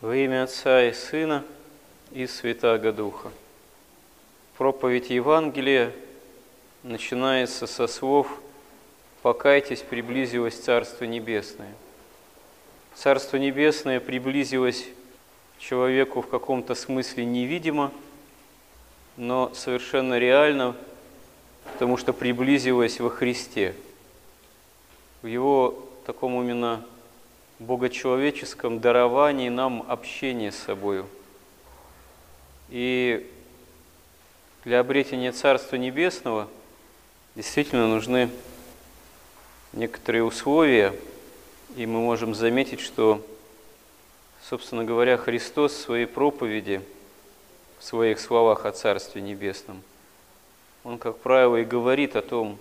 Во имя Отца и Сына и Святаго Духа. Проповедь Евангелия начинается со слов «Покайтесь, приблизилось Царство Небесное». Царство Небесное приблизилось человеку в каком-то смысле невидимо, но совершенно реально, потому что приблизилось во Христе. В Его таком именно богочеловеческом даровании нам общение с собою. И для обретения Царства Небесного действительно нужны некоторые условия, и мы можем заметить, что, собственно говоря, Христос в своей проповеди, в своих словах о Царстве Небесном, Он, как правило, и говорит о том,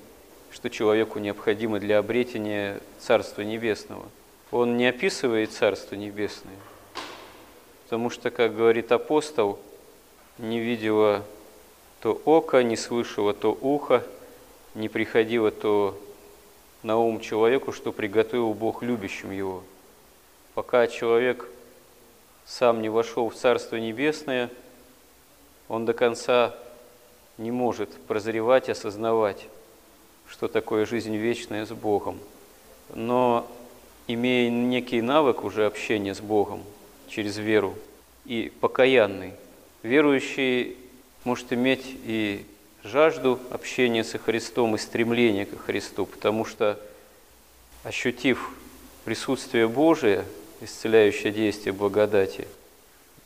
что человеку необходимо для обретения Царства Небесного – он не описывает Царство Небесное, потому что, как говорит апостол, не видела то око, не слышала то ухо, не приходило то на ум человеку, что приготовил Бог любящим его. Пока человек сам не вошел в Царство Небесное, он до конца не может прозревать, осознавать, что такое жизнь вечная с Богом. Но имея некий навык уже общения с Богом через веру и покаянный, верующий может иметь и жажду общения со Христом и стремление к Христу, потому что, ощутив присутствие Божие, исцеляющее действие благодати,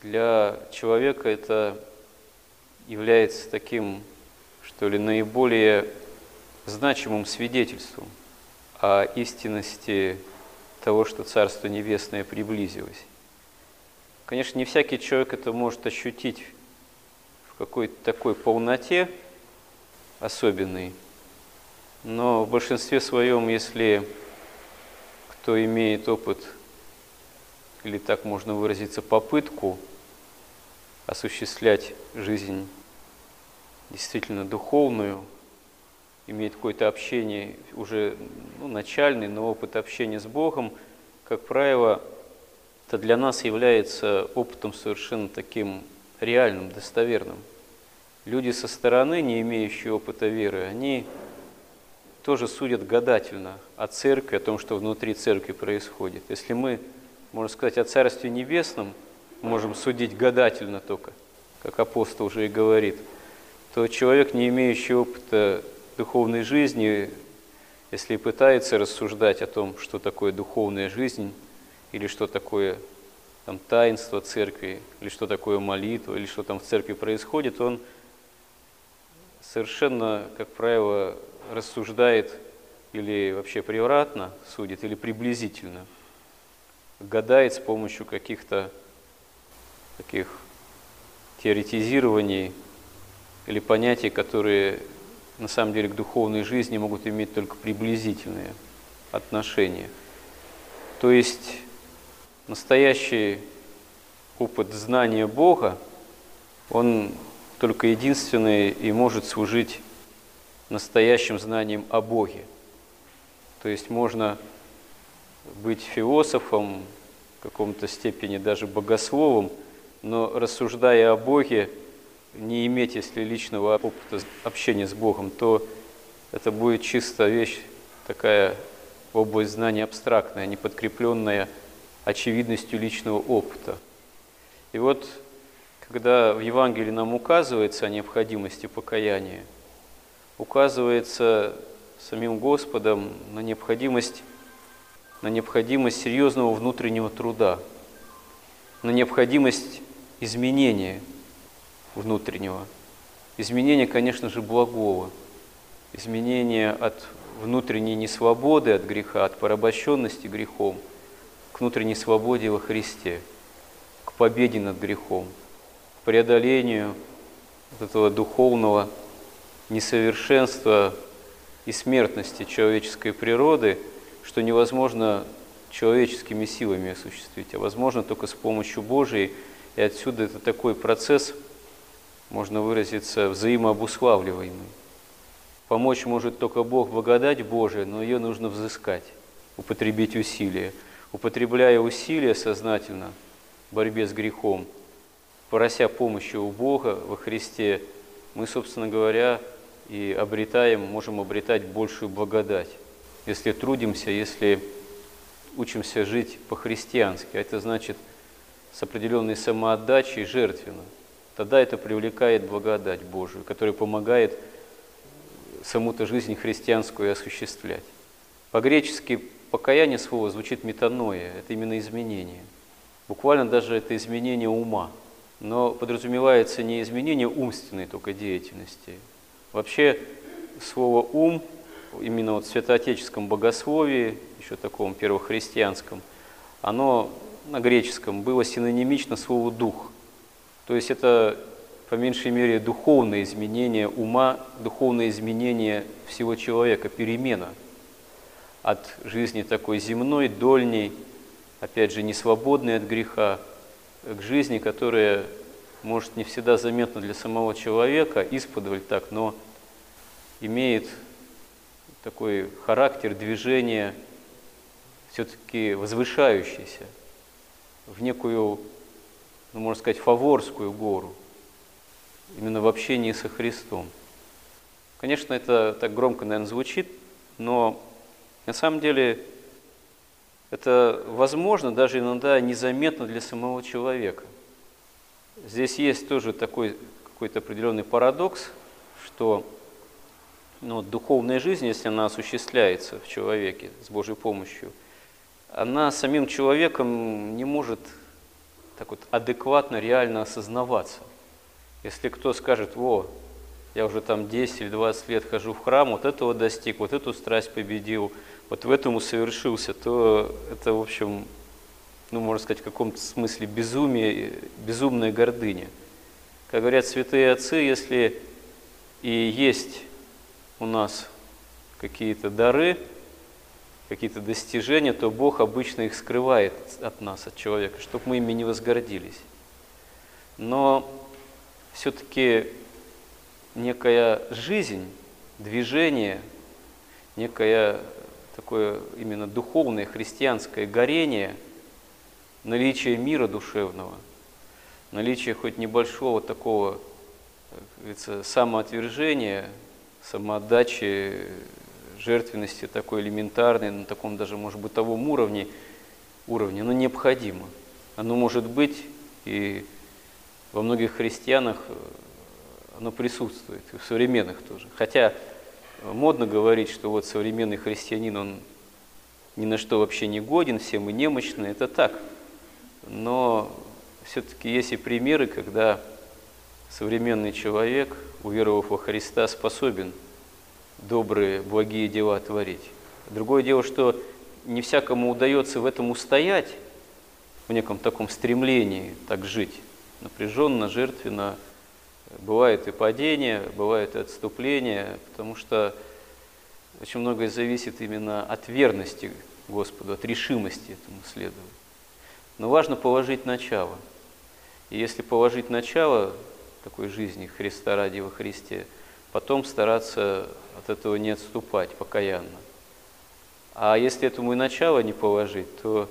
для человека это является таким, что ли, наиболее значимым свидетельством о истинности того, что Царство Небесное приблизилось. Конечно, не всякий человек это может ощутить в какой-то такой полноте особенной, но в большинстве своем, если кто имеет опыт, или так можно выразиться, попытку осуществлять жизнь действительно духовную, имеет какое-то общение уже ну, начальный, но опыт общения с Богом, как правило, это для нас является опытом совершенно таким реальным, достоверным. Люди со стороны, не имеющие опыта веры, они тоже судят гадательно о церкви, о том, что внутри церкви происходит. Если мы, можно сказать, о Царстве Небесном можем судить гадательно только, как апостол уже и говорит, то человек, не имеющий опыта духовной жизни, если пытается рассуждать о том, что такое духовная жизнь, или что такое там, таинство церкви, или что такое молитва, или что там в церкви происходит, он совершенно, как правило, рассуждает или вообще превратно судит, или приблизительно, гадает с помощью каких-то таких теоретизирований или понятий, которые на самом деле к духовной жизни могут иметь только приблизительные отношения. То есть настоящий опыт знания Бога, он только единственный и может служить настоящим знанием о Боге. То есть можно быть философом, в каком-то степени даже богословом, но рассуждая о Боге, не иметь, если личного опыта общения с Богом, то это будет чисто вещь такая область знания абстрактная, не подкрепленная очевидностью личного опыта. И вот, когда в Евангелии нам указывается о необходимости покаяния, указывается самим Господом на необходимость, на необходимость серьезного внутреннего труда, на необходимость изменения – внутреннего. Изменение, конечно же, благого. Изменение от внутренней несвободы от греха, от порабощенности грехом, к внутренней свободе во Христе, к победе над грехом, к преодолению вот этого духовного несовершенства и смертности человеческой природы, что невозможно человеческими силами осуществить, а возможно только с помощью Божией. И отсюда это такой процесс – можно выразиться, взаимообуславливаемый. Помочь может только Бог, благодать Божия, но ее нужно взыскать, употребить усилия. Употребляя усилия сознательно, борьбе с грехом, прося помощи у Бога во Христе, мы, собственно говоря, и обретаем, можем обретать большую благодать, если трудимся, если учимся жить по-христиански. А это значит с определенной самоотдачей жертвенно. Тогда это привлекает благодать Божию, которая помогает саму-то жизнь христианскую осуществлять. По-гречески покаяние слова звучит метаноя, это именно изменение. Буквально даже это изменение ума. Но подразумевается не изменение умственной только деятельности. Вообще слово «ум» именно вот в святоотеческом богословии, еще таком первохристианском, оно на греческом было синонимично слову «дух». То есть это по меньшей мере духовное изменение ума, духовное изменение всего человека, перемена от жизни такой земной, дольней, опять же, не свободной от греха, к жизни, которая, может, не всегда заметна для самого человека, исподволь так, но имеет такой характер движения все-таки возвышающийся в некую, ну, можно сказать, фаворскую гору – именно в общении со Христом. Конечно, это так громко, наверное, звучит, но на самом деле это возможно даже иногда незаметно для самого человека. Здесь есть тоже такой какой-то определенный парадокс, что ну, духовная жизнь, если она осуществляется в человеке с Божьей помощью, она самим человеком не может так вот адекватно, реально осознаваться. Если кто скажет, во, я уже там 10 или 20 лет хожу в храм, вот этого достиг, вот эту страсть победил, вот в этом усовершился, то это, в общем, ну, можно сказать, в каком-то смысле безумие, безумная гордыня. Как говорят святые отцы, если и есть у нас какие-то дары, какие-то достижения, то Бог обычно их скрывает от нас, от человека, чтобы мы ими не возгордились. Но все-таки некая жизнь, движение, некое такое именно духовное христианское горение, наличие мира душевного, наличие хоть небольшого такого говорится, самоотвержения, самоотдачи, жертвенности такой элементарной, на таком даже, может, бытовом уровне, уровне, но необходимо. Оно может быть и во многих христианах э, оно присутствует, и в современных тоже. Хотя модно говорить, что вот современный христианин, он ни на что вообще не годен, все мы немощны, это так. Но все-таки есть и примеры, когда современный человек, уверовав во Христа, способен добрые, благие дела творить. Другое дело, что не всякому удается в этом устоять, в неком таком стремлении так жить напряженно, жертвенно. Бывает и падение, бывает и отступление, потому что очень многое зависит именно от верности Господу, от решимости этому следовать. Но важно положить начало. И если положить начало такой жизни Христа ради во Христе, потом стараться от этого не отступать покаянно. А если этому и начало не положить, то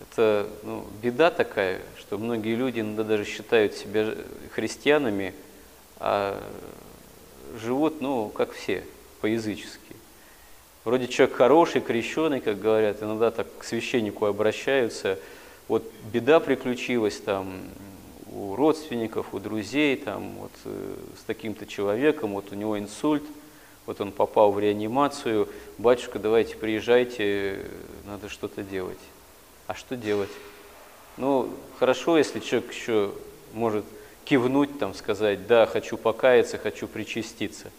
это ну, беда такая, что многие люди иногда даже считают себя христианами, а живут, ну, как все, по-язычески. Вроде человек хороший, крещеный, как говорят, иногда так к священнику обращаются. Вот беда приключилась там у родственников, у друзей, там, вот, э, с таким-то человеком, вот у него инсульт, вот он попал в реанимацию, батюшка, давайте приезжайте, надо что-то делать. А что делать? Ну, хорошо, если человек еще может кивнуть, там, сказать, да, хочу покаяться, хочу причаститься,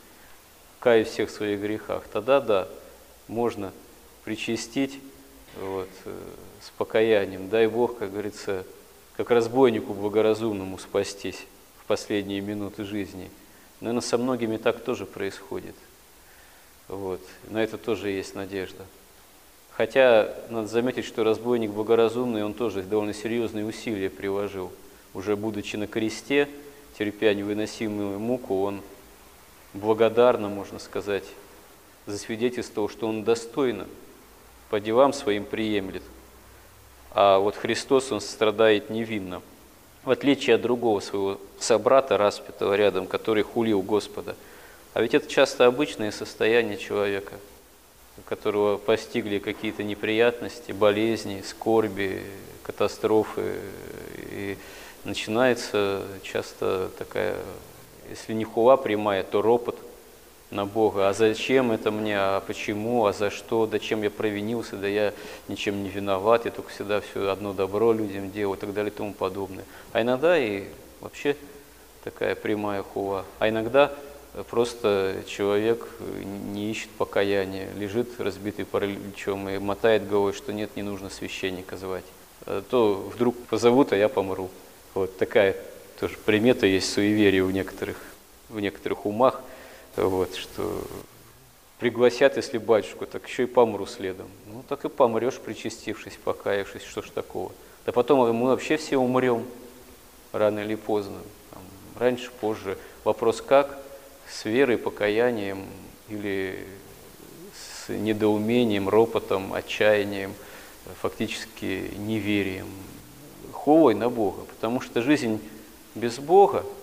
каюсь всех своих грехах, тогда да, можно причастить вот, э, с покаянием. Дай Бог, как говорится, как разбойнику благоразумному спастись в последние минуты жизни. Наверное, со многими так тоже происходит. Вот. На это тоже есть надежда. Хотя надо заметить, что разбойник богоразумный, он тоже довольно серьезные усилия приложил. Уже будучи на кресте, терпя невыносимую муку, он благодарно, можно сказать, засвидетельствовал, что он достойно по делам своим приемлет, а вот Христос, Он страдает невинно. В отличие от другого своего собрата, распятого рядом, который хулил Господа. А ведь это часто обычное состояние человека, которого постигли какие-то неприятности, болезни, скорби, катастрофы. И начинается часто такая, если не хула прямая, то ропот на Бога. А зачем это мне, а почему, а за что, да чем я провинился, да я ничем не виноват, я только всегда все одно добро людям делаю и так далее и тому подобное. А иногда и вообще такая прямая хула. А иногда просто человек не ищет покаяния, лежит разбитый параличом и мотает головой, что нет, не нужно священника звать. А то вдруг позовут, а я помру. Вот такая тоже примета есть суеверия у некоторых, в некоторых умах – вот, что пригласят, если батюшку, так еще и помру следом. Ну, так и помрешь, причастившись, покаявшись, что ж такого. Да потом мы вообще все умрем, рано или поздно. Там, раньше, позже. Вопрос как? С верой, покаянием или с недоумением, ропотом, отчаянием, фактически неверием, хулой на Бога. Потому что жизнь без Бога –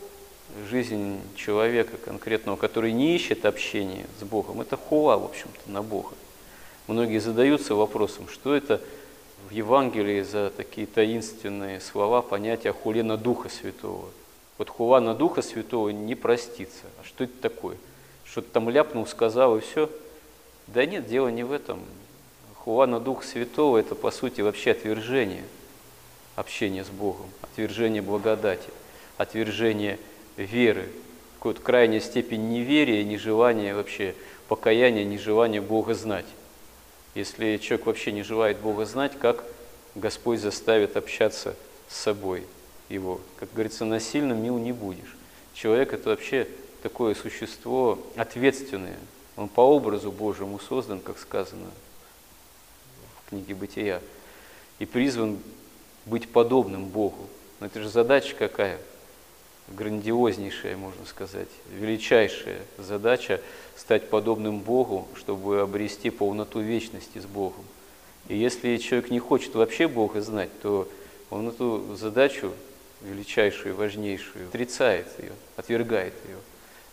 жизнь человека конкретного, который не ищет общения с Богом, это хула, в общем-то, на Бога. Многие задаются вопросом, что это в Евангелии за такие таинственные слова, понятия хуле на Духа Святого. Вот хула на Духа Святого не простится. А что это такое? Что-то там ляпнул, сказал и все? Да нет, дело не в этом. Хула на Духа Святого – это, по сути, вообще отвержение общения с Богом, отвержение благодати, отвержение веры, какой-то крайняя степень неверия, нежелания вообще покаяния, нежелания Бога знать. Если человек вообще не желает Бога знать, как Господь заставит общаться с собой его? Как говорится, насильно мил не будешь. Человек – это вообще такое существо ответственное. Он по образу Божьему создан, как сказано в книге «Бытия», и призван быть подобным Богу. Но это же задача какая – грандиознейшая, можно сказать, величайшая задача стать подобным Богу, чтобы обрести полноту вечности с Богом. И если человек не хочет вообще Бога знать, то он эту задачу величайшую, важнейшую, отрицает ее, отвергает ее.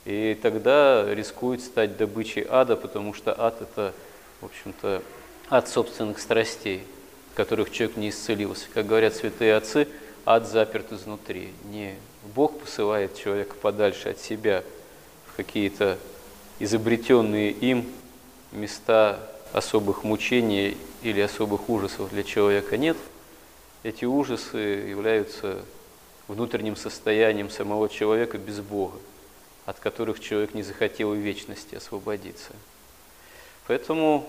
И тогда рискует стать добычей ада, потому что ад – это, в общем-то, ад собственных страстей, которых человек не исцелился. Как говорят святые отцы, ад заперт изнутри, не Бог посылает человека подальше от себя в какие-то изобретенные им места особых мучений или особых ужасов для человека нет. Эти ужасы являются внутренним состоянием самого человека без Бога, от которых человек не захотел в вечности освободиться. Поэтому,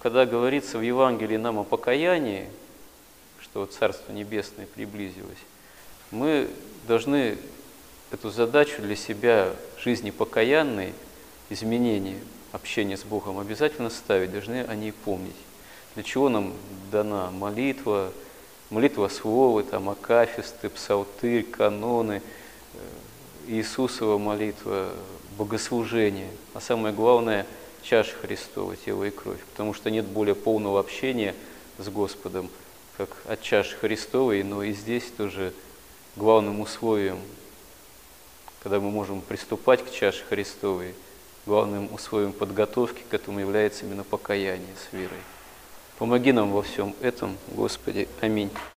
когда говорится в Евангелии нам о покаянии, что Царство Небесное приблизилось, мы должны эту задачу для себя жизни покаянной, изменения, общения с Богом обязательно ставить, должны о ней помнить. Для чего нам дана молитва, молитва Словы, там, акафисты, псалтырь, каноны, э, Иисусова молитва, богослужение, а самое главное – чаша Христова, тело и кровь, потому что нет более полного общения с Господом, как от чаши Христовой, но и здесь тоже – главным условием, когда мы можем приступать к чаше Христовой, главным условием подготовки к этому является именно покаяние с верой. Помоги нам во всем этом, Господи. Аминь.